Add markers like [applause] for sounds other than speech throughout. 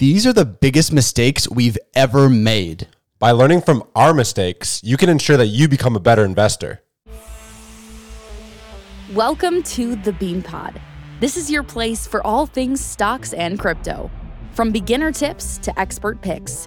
These are the biggest mistakes we've ever made. By learning from our mistakes, you can ensure that you become a better investor. Welcome to the Bean Pod. This is your place for all things stocks and crypto. From beginner tips to expert picks,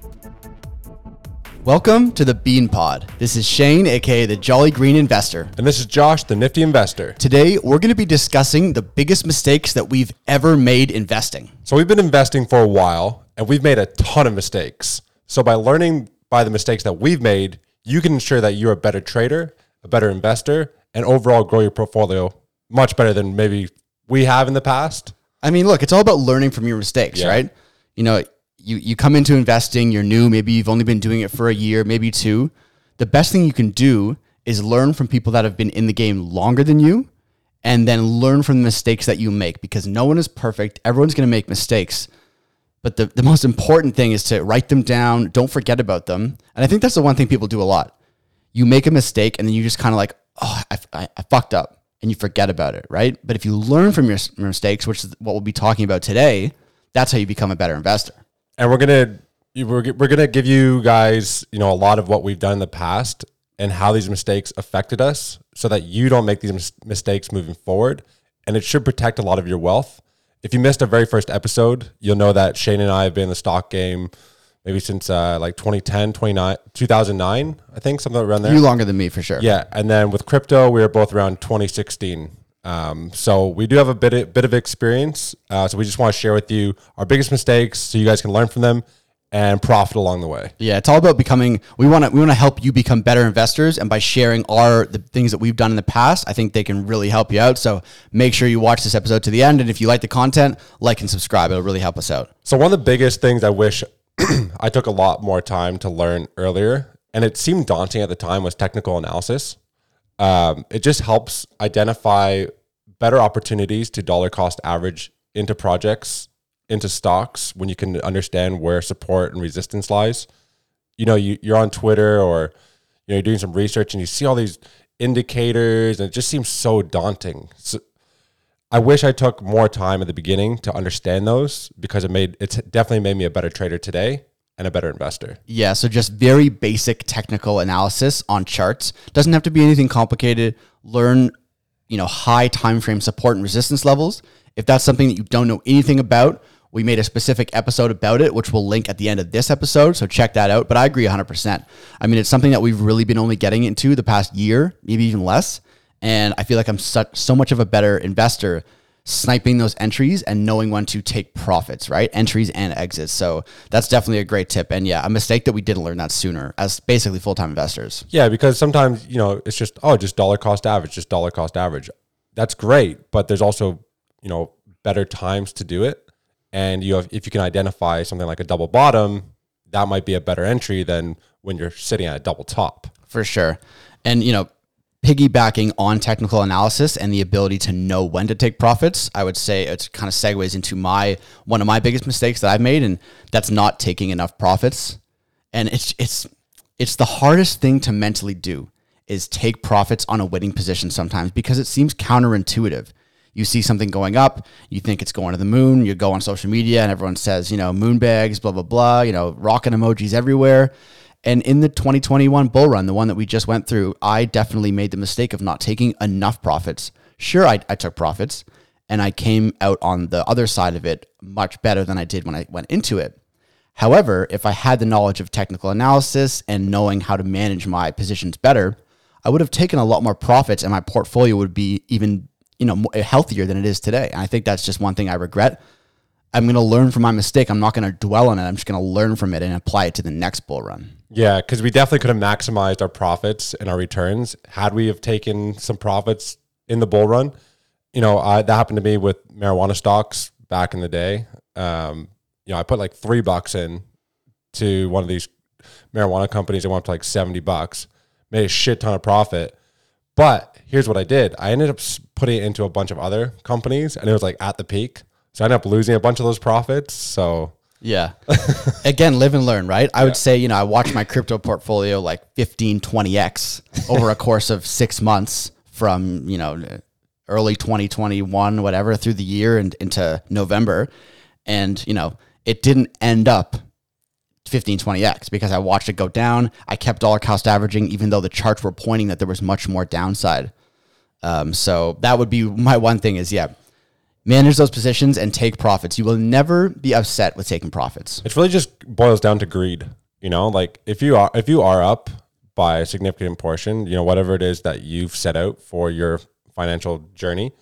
Welcome to the Bean Pod. This is Shane, aka the Jolly Green Investor. And this is Josh, the nifty investor. Today, we're going to be discussing the biggest mistakes that we've ever made investing. So, we've been investing for a while and we've made a ton of mistakes. So, by learning by the mistakes that we've made, you can ensure that you're a better trader, a better investor, and overall grow your portfolio much better than maybe we have in the past. I mean, look, it's all about learning from your mistakes, Yeah. right? You know, you, you come into investing, you're new, maybe you've only been doing it for a year, maybe two. The best thing you can do is learn from people that have been in the game longer than you and then learn from the mistakes that you make because no one is perfect. Everyone's going to make mistakes. But the, the most important thing is to write them down, don't forget about them. And I think that's the one thing people do a lot. You make a mistake and then you just kind of like, oh, I, I, I fucked up and you forget about it, right? But if you learn from your, your mistakes, which is what we'll be talking about today, that's how you become a better investor. And we're gonna we're, we're gonna give you guys you know a lot of what we've done in the past and how these mistakes affected us so that you don't make these mis- mistakes moving forward and it should protect a lot of your wealth if you missed our very first episode you'll know that shane and i have been in the stock game maybe since uh, like 2010 29 2009 i think something around there You longer than me for sure. yeah, and then with crypto, we were both around 2016. Um, so we do have a bit of, bit of experience. Uh, so we just want to share with you our biggest mistakes, so you guys can learn from them and profit along the way. Yeah, it's all about becoming. We want to we want to help you become better investors, and by sharing our the things that we've done in the past, I think they can really help you out. So make sure you watch this episode to the end, and if you like the content, like and subscribe. It'll really help us out. So one of the biggest things I wish [clears throat] I took a lot more time to learn earlier, and it seemed daunting at the time, was technical analysis. Um, it just helps identify better opportunities to dollar cost average into projects, into stocks when you can understand where support and resistance lies. You know, you, you're on Twitter or you know you're doing some research and you see all these indicators, and it just seems so daunting. So I wish I took more time at the beginning to understand those because it made it's definitely made me a better trader today and a better investor. Yeah, so just very basic technical analysis on charts. Doesn't have to be anything complicated. Learn, you know, high time frame support and resistance levels. If that's something that you don't know anything about, we made a specific episode about it, which we'll link at the end of this episode. So check that out. But I agree 100%. I mean, it's something that we've really been only getting into the past year, maybe even less. And I feel like I'm such, so much of a better investor sniping those entries and knowing when to take profits, right? Entries and exits. So that's definitely a great tip. And yeah, a mistake that we didn't learn that sooner as basically full time investors. Yeah, because sometimes you know it's just oh just dollar cost average, just dollar cost average. That's great, but there's also you know better times to do it, and you have if you can identify something like a double bottom, that might be a better entry than when you're sitting at a double top. For sure. And, you know, piggybacking on technical analysis and the ability to know when to take profits, I would say it kind of segues into my one of my biggest mistakes that I've made, and that's not taking enough profits. And it's it's it's the hardest thing to mentally do is take profits on a winning position sometimes because it seems counterintuitive. You see something going up, you think it's going to the moon, you go on social media and everyone says, you know, moon bags, blah, blah, blah, you know, rocket emojis everywhere. And in the 2021 bull run, the one that we just went through, I definitely made the mistake of not taking enough profits. Sure, I, I took profits and I came out on the other side of it much better than I did when I went into it. However, if I had the knowledge of technical analysis and knowing how to manage my positions better, I would have taken a lot more profits and my portfolio would be even, you know, healthier than it is today. And I think that's just one thing I regret. I'm going to learn from my mistake. I'm not going to dwell on it. I'm just going to learn from it and apply it to the next bull run. Yeah, because we definitely could have maximized our profits and our returns had we have taken some profits in the bull run. You know, I, that happened to me with marijuana stocks back in the day. Um, you know, I put like three bucks in to one of these marijuana companies. It went up to like seventy bucks, made a shit ton of profit. But here's what I did. I ended up putting it into a bunch of other companies and it was like at the peak. So I ended up losing a bunch of those profits. So Yeah. [laughs] Again, live and learn, right? I would say, you know, I watched my crypto portfolio like 15, 20x over a course of six months from, you know, early 2021, whatever, through the year and into November. And, you know, it didn't end up 15, 20x because I watched it go down. I kept dollar cost averaging, even though the charts were pointing that there was much more downside. Um, so that would be my one thing is, yeah, manage those positions and take profits. You will never be upset with taking profits. It's really just boils down to greed. You know, like if you are if you are up by a significant portion, you know, whatever it is that you've set out for your financial journey.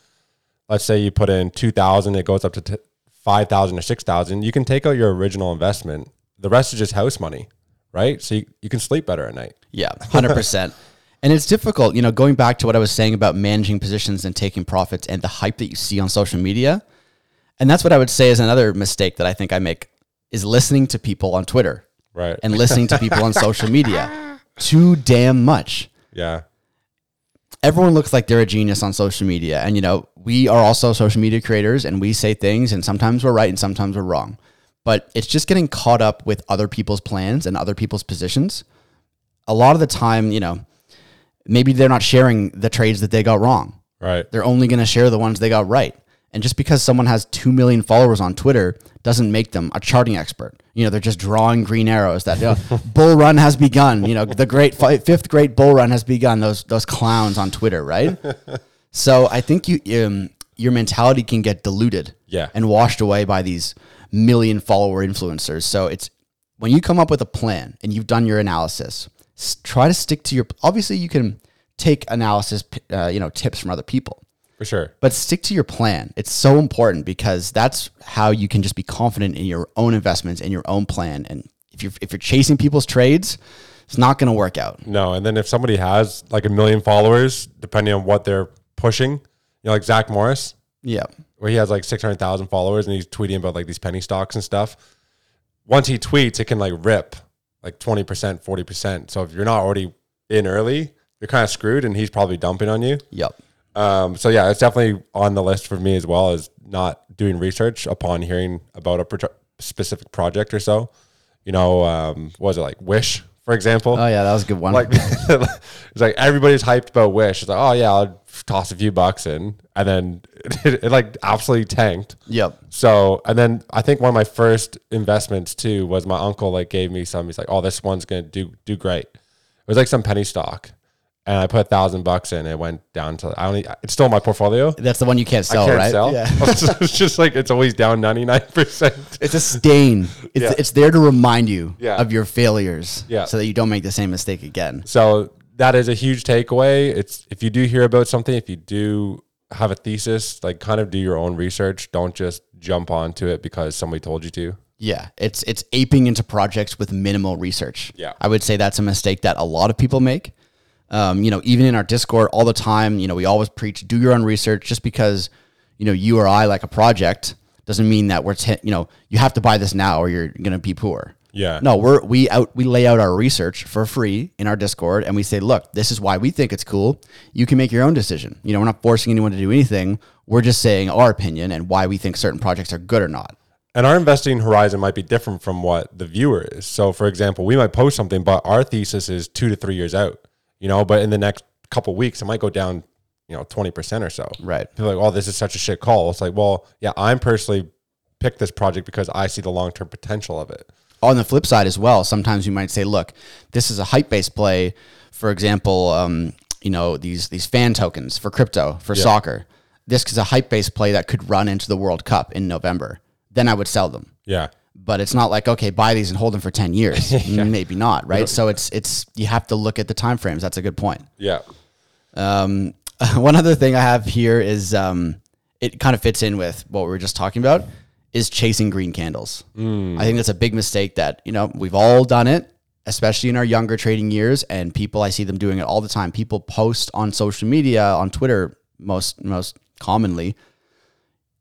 Let's say you put in two thousand, it goes up to t- five thousand or six thousand. You can take out your original investment. The rest is just house money, right? So you, you can sleep better at night. Yeah, hundred percent. [laughs] And it's difficult, you know, going back to what I was saying about managing positions and taking profits and the hype that you see on social media. And that's what I would say is another mistake that I think I make is listening to people on Twitter Right. and listening to people on social media [laughs] too damn much. yeah. Everyone looks like they're a genius on social media. And, you know, we are also social media creators and we say things and sometimes we're right and sometimes we're wrong. But it's just getting caught up with other people's plans and other people's positions. A lot of the time, you know, maybe they're not sharing the trades that they got wrong. Right. They're only going to share the ones they got right. And just because someone has 2 million followers on Twitter doesn't make them a charting expert. You know, they're just drawing green arrows that you know, [laughs] bull run has begun. You know, the great fi- fifth great bull run has begun. Those those clowns on Twitter, right? [laughs] so I think you um, your mentality can get diluted Yeah. and washed away by these million follower influencers. So it's when you come up with a plan and you've done your analysis, try to stick to your. Obviously, you can take analysis, uh, you know, tips from other people, For sure. but stick to your plan. It's so important because that's how you can just be confident in your own investments and your own plan. And if you're if you're chasing people's trades, it's not going to work out. No, and then if somebody has like a million followers, depending on what they're pushing, you know, like Zack Morris, Yeah, where he has like 600,000 followers and he's tweeting about like these penny stocks and stuff. Once he tweets, it can like rip like 20%, 40%. So if you're not already in early, you're kind of screwed and he's probably dumping on you. yep, Um, so yeah, it's definitely on the list for me as well as not doing research upon hearing about a pro- specific project or so. You know, um, was it like Wish, for example? oh yeah, that was a good one. like [laughs] it's like everybody's hyped about Wish. It's like, oh yeah, I'll toss a few bucks in, and then it, [laughs] it like absolutely tanked. yep, So, and then I think one of my first investments too was my uncle like gave me some. He's like, oh, this one's gonna do do great. It was like some penny stock, and I put a thousand bucks in. It went down to I only it's still in my portfolio. that's the one you can't sell, I can't right? sell. Yeah. [laughs] it's just like it's always down ninety nine percent. It's a stain. It's, Yeah. it's there to remind you Yeah. of your failures Yeah. so that you don't make the same mistake again. So that is a huge takeaway. It's if you do hear about something, if you do have a thesis, like kind of do your own research. Don't just jump onto it because somebody told you to. Yeah, it's it's aping into projects with minimal research. Yeah. I would say that's a mistake that a lot of people make. Um, you know, even in our Discord all the time, you know, we always preach do your own research. Just because you know you or I like a project doesn't mean that we're t- you know you have to buy this now or you're gonna be poor. Yeah. No, we're we out we lay out our research for free in our Discord and we say, look, this is why we think it's cool. You can make your own decision. You know, we're not forcing anyone to do anything. We're just saying our opinion and why we think certain projects are good or not. And our investing horizon might be different from what the viewer is. So, for example, we might post something, but our thesis is two to three years out. You know, but in the next couple weeks, it might go down, you know, twenty percent or so. Right. People are like, oh, this is such a shit call. It's like, well, yeah, I'm personally picked this project because I see the long term potential of it. on the flip side as well, sometimes you might say, look, this is a hype based play. For example, um, you know, these these fan tokens for crypto, for soccer. This is a hype based play that could run into the World Cup in November. Then I would sell them. Yeah. But it's not like, okay, buy these and hold them for 10 years. [laughs] Maybe not, right? So it's it's you have to look at the time frames. That's a good point. Yeah. Um, [laughs] one other thing I have here is um, it kind of fits in with what we were just talking about is chasing green candles. I think that's a big mistake that you know we've all done it, especially in our younger trading years. And people, I see them doing it all the time. People post on social media, on Twitter, most most commonly.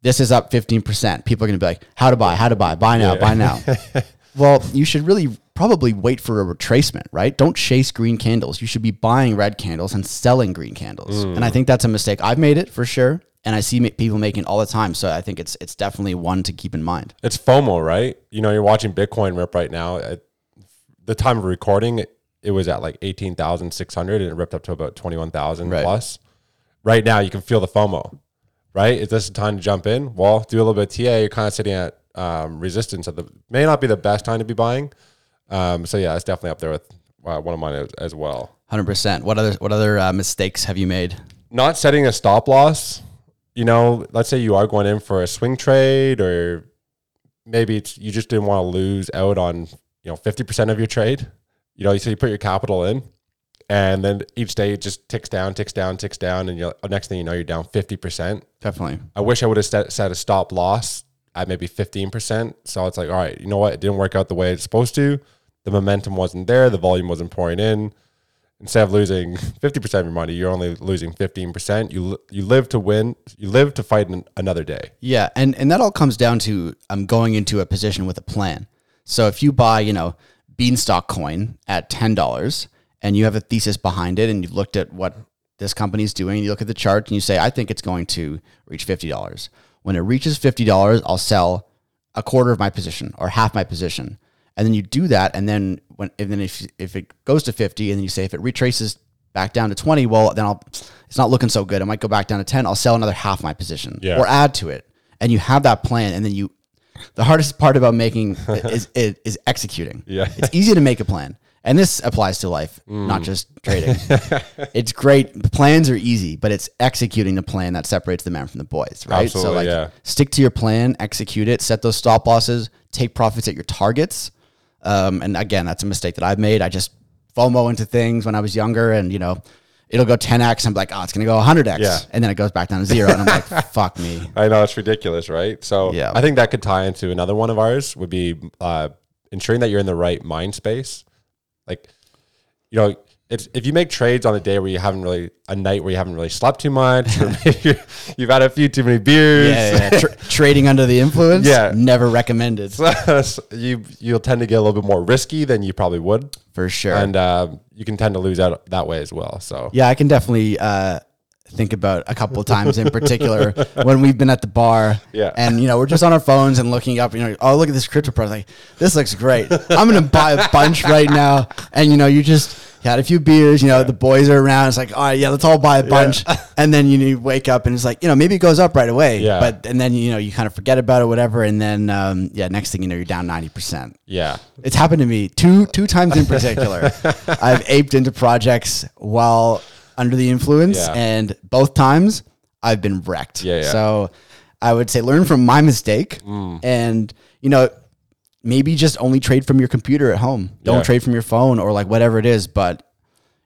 This is up fifteen percent. People are going to be like, "How to buy? How to buy? Buy now! Buy now!" [laughs] well, you should really probably wait for a retracement, right? Don't chase green candles. You should be buying red candles and selling green candles. Mm. And I think that's a mistake. I've made it for sure, and I see people making all the time. So I think it's it's definitely one to keep in mind. It's FOMO, right? You know, you're watching Bitcoin rip right now. At the time of recording, it, it was at like 18,600 and it ripped up to about 21,000 Right. plus. Right now, you can feel the FOMO, right? Is this the time to jump in? Well, do a little bit of TA. You're kind of sitting at um, resistance. At the may not be the best time to be buying. Um, so yeah, it's definitely up there with uh, one of mine as, as well. Hundred percent. What other what other uh, mistakes have you made? not setting a stop loss. You know, let's say you are going in for a swing trade, or maybe it's you just didn't want to lose out on you know fifty percent of your trade. You know, so you put your capital in, and then each day it just ticks down, ticks down, ticks down, and you next thing you know, you're down fifty percent. Definitely. I wish I would have set, set a stop loss at maybe fifteen percent. So it's like, all right, you know what? It didn't work out the way it's supposed to. The momentum wasn't there. The volume wasn't pouring in instead of losing [laughs] 50% of your money, you're only losing 15%. You you live to win, you live to fight another day. Yeah, and and that all comes down to um, going into a position with a plan. So if you buy, you know, Beanstalk coin at ten dollars, and you have a thesis behind it, and you've looked at what this company's doing, you look at the chart, and you say, I think it's going to reach fifty dollars. When it reaches fifty dollars, I'll sell a quarter of my position or half my position, and then you do that, and then when and then if if it goes to fifty, and then you say if it retraces back down to 20 well then i'll it's not looking so good i might go back down to 10 i'll sell another half my position Yeah. or add to it and you have that plan and then you the hardest part about making [laughs] is, is is executing Yeah. it's easy to make a plan and this applies to life Mm. not just trading [laughs] it's great plans are easy but it's executing the plan that separates the man from the boys right so like yeah. stick to your plan execute it set those stop losses take profits at your targets um, and again that's a mistake that i've made i just fomo into things when i was younger and you know it'll go 10x i'm like oh it's going to go 100x Yeah. and then it goes back down to zero and i'm like [laughs] fuck me I know it's ridiculous, right? So Yeah. I think that could tie into another one of ours would be uh, ensuring that you're in the right mind space. Like, you know, it's, if you make trades on a day where you haven't really a night where you haven't really slept too much, or [laughs] maybe you've had a few too many beers, yeah, yeah, yeah. Tra- [laughs] trading under the influence Yeah. never recommended [laughs] you you'll tend to get a little bit more risky than you probably would, for sure and uh, you can tend to lose out that way as well. So Yeah, I can definitely uh, think about a couple of times in particular [laughs] when we've been at the bar. Yeah. And, you know, we're just on our phones and looking up, you know, oh, look at this crypto product. Like, this looks great. I'm going [laughs] to buy a bunch right now. And, you know, you just had a few beers, you know, the boys are around. It's like, all right, yeah, let's all buy a bunch. And then, you you wake up and it's like, you know, maybe it goes up right away. Yeah. But, and then, you know, you kind of forget about it, whatever. And then, um, yeah, next thing you know, you're down 90%. yeah, It's happened to me two two times in particular. [laughs] I've aped into projects while under the influence, Yeah. and both times I've been wrecked. Yeah, yeah. So I would say learn from my mistake, Mm. and you know maybe just only trade from your computer at home. Don't Yeah. trade from your phone or like whatever it is. But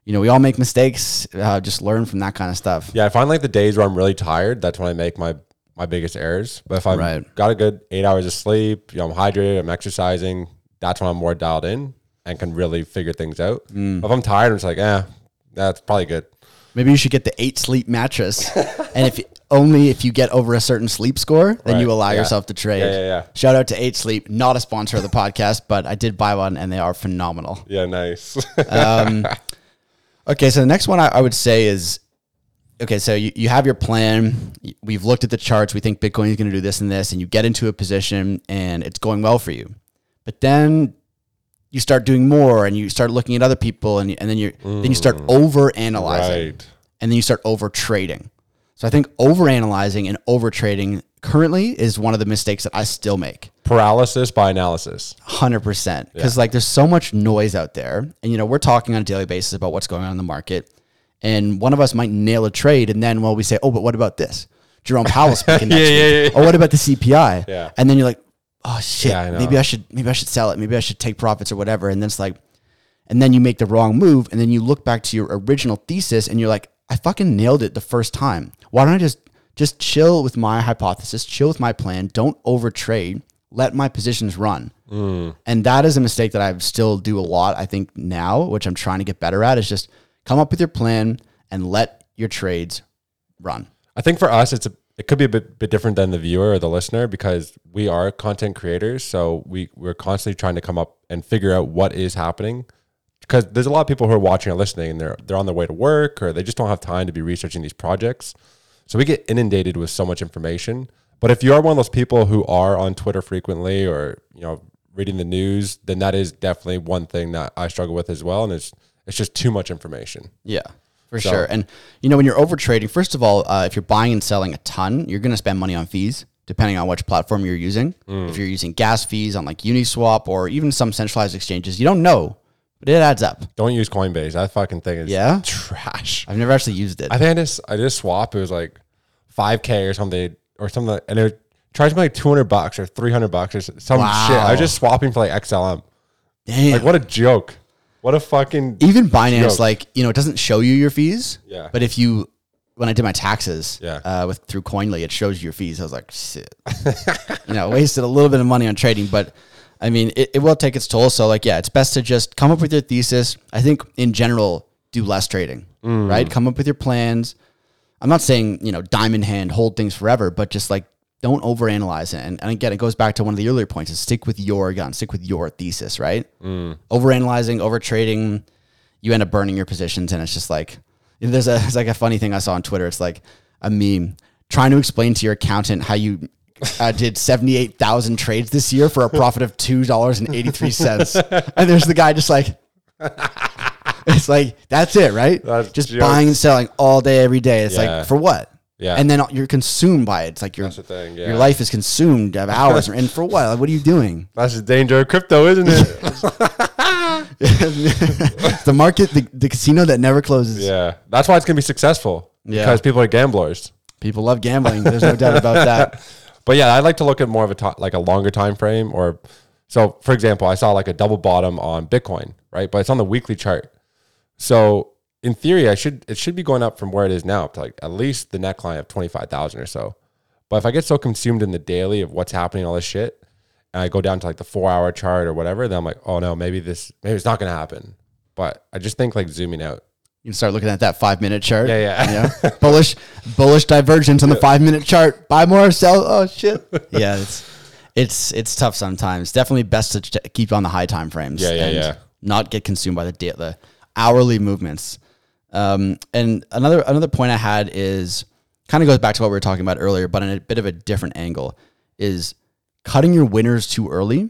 you know we all make mistakes. Uh, just learn from that kind of stuff. Yeah, I find like the days where I'm really tired, that's when I make my my biggest errors. But if I've Right. got a good eight hours of sleep, you know, I'm hydrated, I'm exercising, that's when I'm more dialed in and can really figure things out. Mm. If I'm tired, I'm just like, eh, that's probably good. Maybe you should get the eight sleep mattress, [laughs] and if only if you get over a certain sleep score, then you allow yeah. yourself to trade. Yeah, yeah, yeah. Shout out to Eight Sleep, not a sponsor of the podcast, but I did buy one, and they are phenomenal. Yeah, nice. [laughs] Um, okay, so the next one I, I would say is okay. So you, you have your plan. We've looked at the charts. We think Bitcoin is going to do this and this, and you get into a position, and it's going well for you. But then you start doing more, and you start looking at other people, and, and then you then you start over analyzing Mm. right. and then you start over trading. So I think over analyzing and over trading currently is one of the mistakes that I still make. Paralysis by analysis. 100% because like there's so much noise out there and you know we're talking on a daily basis about what's going on in the market and one of us might nail a trade and then well we say oh but what about this Jerome Powell [laughs] speaking next Yeah, yeah, yeah. or what about the CPI Yeah. and then you're like oh shit. Yeah, I maybe I should maybe I should sell it. Maybe I should take profits or whatever. And then it's like and then you make the wrong move and then you look back to your original thesis and you're like i fucking nailed it the first time. Why don't i just just chill with my hypothesis chill with my plan. Don't overtrade. Let my positions run. Mm. And that is a mistake that i still do a lot i think now which i'm trying to get better at is just come up with your plan and let your trades run. I think for us, it's a it could be a bit, bit different than the viewer or the listener because we are content creators. So we we're constantly trying to come up and figure out what is happening. Because there's a lot of people who are watching or listening and they're they're on their way to work or they just don't have time to be researching these projects. So we get inundated with so much information. But if you are one of those people who are on Twitter frequently or, you know, reading the news, then that is definitely one thing that I struggle with as well. And it's it's just too much information. Yeah, for sure. And you know, when you're over trading, first of all, uh, if you're buying and selling a ton, you're going to spend money on fees depending on which platform you're using. If you're using gas fees on like Uniswap or even some centralized exchanges, you don't know, but it adds up. Don't use Coinbase. That fucking thing is Yeah? trash. I've never actually used it. I think I just I just swap. It was like five k or something or something, and it charged me like two hundred bucks or three hundred bucks or some Wow. shit. I was just swapping for like XLM. Damn. Like what a joke! What a fucking even Binance, joke. like you know, it doesn't show you your fees. Yeah. But if you, when I did my taxes, Yeah. uh, with through Koinly, it shows you your fees. I was like, shit, [laughs] you know, wasted a little bit of money on trading, but I mean, it, it will take its toll. So like, yeah, it's best to just come up with your thesis. I think in general, do less trading, Mm. right? Come up with your plans. I'm not saying you know diamond hand hold things forever, but just like don't overanalyze it. And, and again, it goes back to one of the earlier points: is stick with your gun, stick with your thesis, right? Mm. Overanalyzing, over trading, you end up burning your positions, and it's just like there's a [laughs] it's like a funny thing I saw on Twitter. It's like a meme trying to explain to your accountant how you. Uh, did 78,000 trades this year for a profit of $2.83. [laughs] and there's the guy just like, it's like, that's it, right? That's just jokes. buying and selling all day, every day. It's Yeah. like, for what? Yeah. And then you're consumed by it. It's like your, thing, yeah. your life is consumed of hours. and for what? Like, what are you doing? that's the danger of crypto, isn't it? [laughs] the market, the, the casino that never closes. yeah, that's why it's gonna be successful Yeah. because people are gamblers. People love gambling. There's no doubt about that. [laughs] But yeah, I like to look at more of a like a longer time frame. Or so, for example, I saw like a double bottom on Bitcoin, right? But it's on the weekly chart. So in theory, I should it should be going up from where it is now to like at least the neckline of twenty five thousand or so. But if I get so consumed in the daily of what's happening, all this shit, and I go down to like the four hour chart or whatever, then I'm like, oh no, maybe this maybe it's not gonna happen. But I just think like zooming out. You can start looking at that five minute chart. Yeah, yeah. yeah. [laughs] bullish, bullish divergence on the five minute chart. Buy more, sell. Oh shit. [laughs] Yeah, it's it's it's tough sometimes. Definitely best to keep on the high time frames. Yeah, yeah, and yeah. Not get consumed by the da- the hourly movements. Um, and another another point I had is kind of goes back to what we were talking about earlier, but in a bit of a different angle. Is cutting your winners too early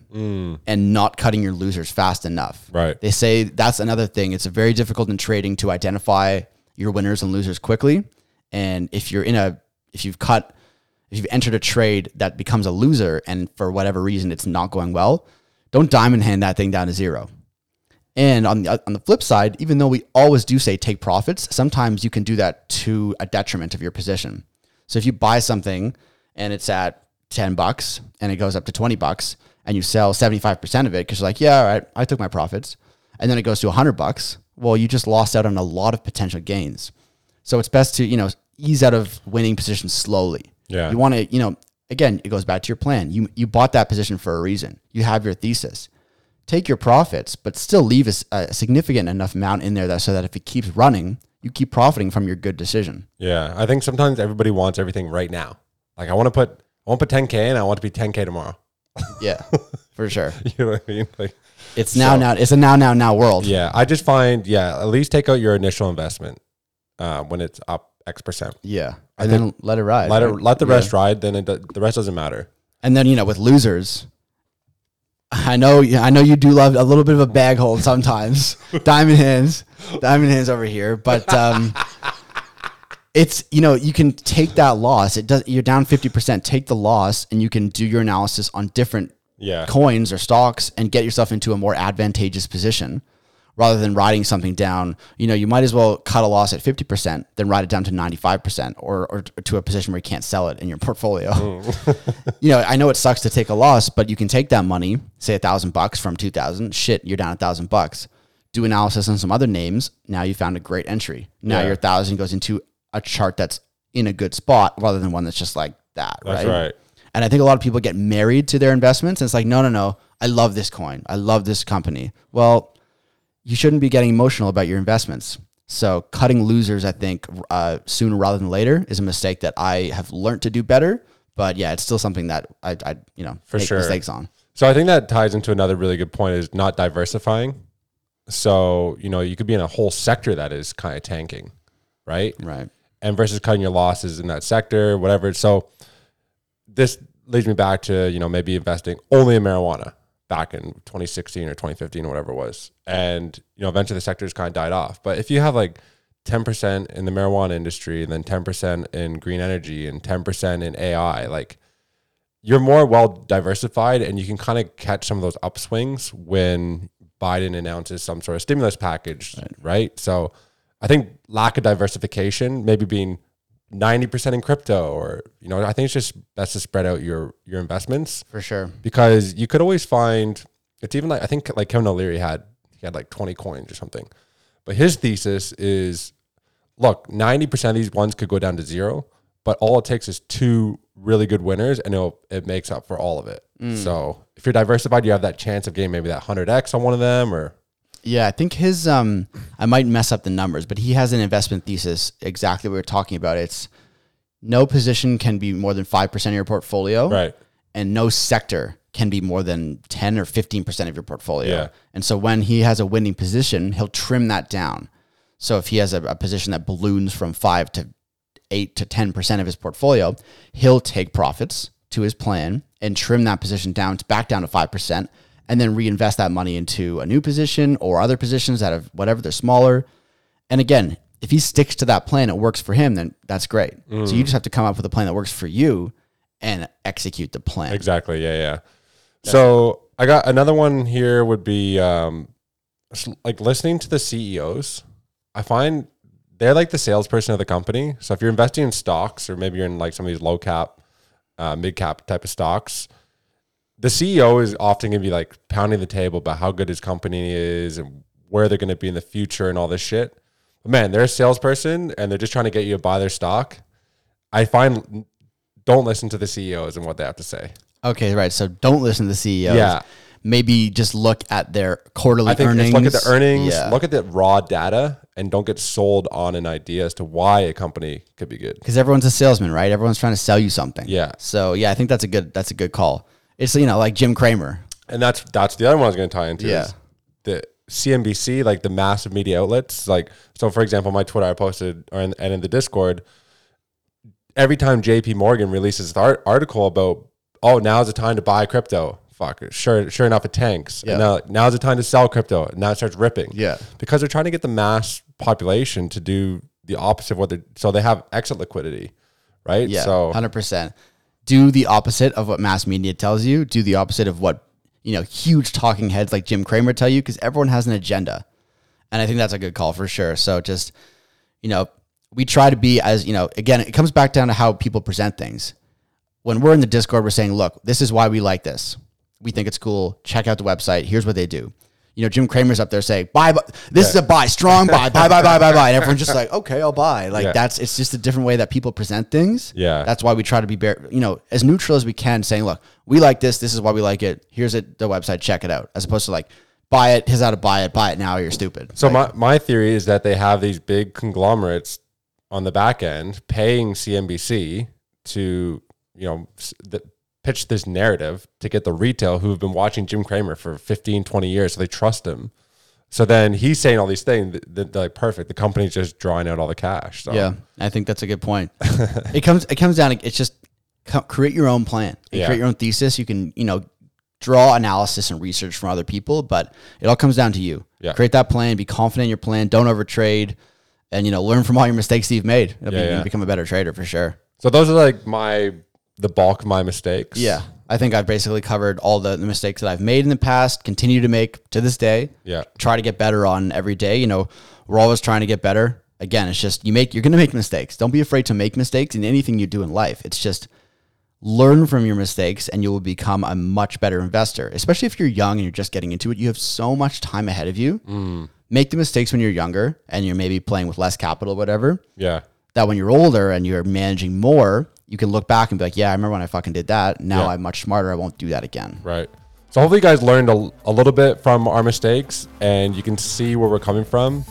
and not cutting your losers fast enough. Right. They say that's another thing. It's very difficult in trading to identify your winners and losers quickly. And if you're in a, if you've cut, if you've entered a trade that becomes a loser and for whatever reason it's not going well, don't diamond hand that thing down to zero. And on the uh, on the flip side, even though we always do say take profits, sometimes you can do that to a detriment of your position. So if you buy something and it's at 10 bucks and it goes up to 20 bucks and you sell 75% of it because you're like, yeah, all right, I took my profits. And then it goes to 100 bucks. Well, you just lost out on a lot of potential gains. So it's best to, you know, ease out of winning positions slowly. Yeah. You want to, you know, again, it goes back to your plan. You you bought that position for a reason. You have your thesis. Take your profits, but still leave a significant enough amount in there that so that if it keeps running, you keep profiting from your good decision. Yeah, I think sometimes everybody wants everything right now. Like I want to put I want to put 10k and I want to be 10k tomorrow. Yeah, [laughs] for sure. you know what I mean? Like It's now So- now. It's a now now now world. yeah, I just find yeah, at least take out your initial investment uh, when it's up X percent. Yeah, and then let it ride. Let it right? let the Yeah. rest ride. Then it, the rest doesn't matter. And then you know with losers, I know I know you do love a little bit of a bag hold sometimes. [laughs] diamond hands, diamond hands over here, but um, it's you know you can take that loss. It does. You're down fifty percent. Take the loss, and you can do your analysis on different Yeah. coins or stocks and get yourself into a more advantageous position rather than writing something down. You know, you might as well cut a loss at 50%, then write it down to 95% or, or to a position where you can't sell it in your portfolio. [laughs] [laughs] you know, I know it sucks to take a loss, but you can take that money, say a thousand bucks from 2000, shit, you're down a thousand bucks. Do analysis on some other names. Now you found a great entry. Now Yeah. your thousand goes into a chart that's in a good spot rather than one that's just like that. That's right. right. And I think a lot of people get married to their investments. And it's like, no, no, no. I love this coin. I love this company. Well, you shouldn't be getting emotional about your investments. So cutting losers, I think, uh, sooner rather than later is a mistake that I have learned to do better. But yeah, it's still something that I, I you know, For make sure. mistakes on. So I think that ties into another really good point is not diversifying. So, you know, you could be in a whole sector that is kind of tanking, right? Right. And versus cutting your losses in that sector, whatever. So this leads me back to, you know, maybe investing only in marijuana back in 2016 or 2015 or whatever it was. And, you know, eventually the sector's kind of died off. But if you have like 10% in the marijuana industry and then 10% in green energy and 10% in AI, like you're more well diversified and you can kind of catch some of those upswings when Biden announces some sort of stimulus package, right? right? So I think lack of diversification, maybe being 90% in crypto or you know, I think it's just best to spread out your your investments For sure. because you could always find it's even like I think like Kevin O'Leary had he had like 20 coins or something. But his thesis is look, 90% of these ones could go down to zero, but all it takes is two really good winners and it'll, it makes up for all of it. Mm. So if you're diversified, you have that chance of getting maybe that 100x on one of them or Yeah, I think his um I might mess up the numbers, but he has an investment thesis exactly what we are talking about. It's no position can be more than 5% of your portfolio. right. And no sector can be more than 10 or 15% of your portfolio. Yeah. And so when he has a winning position, he'll trim that down. So if he has a, a position that balloons from 5 to 8 to 10% of his portfolio, he'll take profits to his plan and trim that position down to back down to 5% and then reinvest that money into a new position or other positions that have whatever they're smaller. And again, if he sticks to that plan, it works for him, then that's great. So you just have to come up with a plan that works for you and execute the plan. Exactly. Yeah, yeah. So I got another one here would be um, like listening to the CEOs. I find they're like the salesperson of the company. So if you're investing in stocks or maybe you're in like some of these low cap, uh, mid cap type of stocks, the CEO is often going to be like pounding the table about how good his company is and where they're going to be in the future and all this shit. But man, they're a salesperson and they're just trying to get you to buy their stock. I find don't listen to the CEOs and what they have to say. Okay, right. So don't listen to the CEOs. Yeah. Maybe just look at their quarterly I think earnings. just look at the earnings, Yeah. look at the raw data, and don't get sold on an idea as to why a company could be good. because everyone's a salesman, right? Everyone's trying to sell you something. Yeah. So yeah, I think that's a good that's a good call. It's you know like Jim Cramer. And that's that's the other one I was going to tie into. Yeah. The CNBC, like the massive media outlets, like so. For example, my Twitter, I posted, or in, and in the Discord, every time J.P. Morgan releases an art, article about, oh, now's the time to buy crypto. Fuck, sure, sure enough, it tanks. Yeah. And now, now's the time to sell crypto. And now it starts ripping. Yeah. because they're trying to get the mass population to do the opposite of what they're. so they have exit liquidity, right? Yeah. So hundred percent. Do the opposite of what mass media tells you. Do the opposite of what you know huge talking heads like Jim Cramer tell you because everyone has an agenda, and I think that's a good call for sure. So just you know we try to be as you know again it comes back down to how people present things. When we're in the Discord, we're saying, look, this is why we like this. We think it's cool. Check out the website. Here's what they do. You know, Jim Cramer's up there saying, buy, buy this is a buy, strong buy, buy, buy, buy, buy, buy. And everyone's just like, [laughs] okay, I'll buy. Like Yeah. that's, it's just a different way that people present things. Yeah. That's why we try to be, bare, you know, as neutral as we can saying, look, we like this. This is why we like it. Here's it, the website. Check it out. As opposed to like, buy it. Here's how to buy it. Buy it now. You're stupid. So Like, my, my theory is that they have these big conglomerates on the back end paying CNBC to, you know, pitch this narrative to get the retail who have been watching Jim Cramer for 15, 20 years. So they trust him. So then he's saying all these things that, like, perfect. The company's just drawing out all the cash. So Yeah, I think that's a good point. it comes it comes down to it's just create your own plan, You Yeah. create your own thesis. You can you know draw analysis and research from other people, but it all comes down to you. Yeah. Create that plan. Be confident in your plan. Don't overtrade, and you know learn from all your mistakes that you've made. It'll Yeah, be, yeah. Become a better trader for sure. So those are like my, the bulk of my mistakes. Yeah, I think I've basically covered all the, the mistakes that I've made in the past. Continue to make to this day. Yeah. try to get better on every day. You know, we're always trying to get better. Again, it's just you make you're going to make mistakes. Don't be afraid to make mistakes in anything you do in life. It's just learn from your mistakes and you will become a much better investor. Especially if you're young and you're just getting into it, you have so much time ahead of you. Mm. Make the mistakes when you're younger and you're maybe playing with less capital whatever. Yeah. That when you're older and you're managing more, you can look back and be like, "Yeah, I remember when I fucking did that. Now Yeah. I'm much smarter. I won't do that again." Right. So hopefully you guys learned a, a little bit from our mistakes and you can see where we're coming from.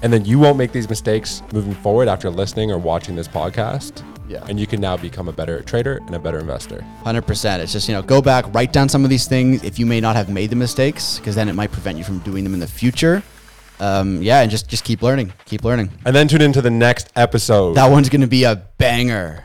And then you won't make these mistakes moving forward after listening or watching this podcast. Yeah. And you can now become a better trader and a better investor. Hundred percent. It's just you know go back, write down some of these things if you may not have made the mistakes, because then it might prevent you from doing them in the future. Um, yeah, and just just keep learning, keep learning. And then tune into the next episode. That one's gonna be a banger.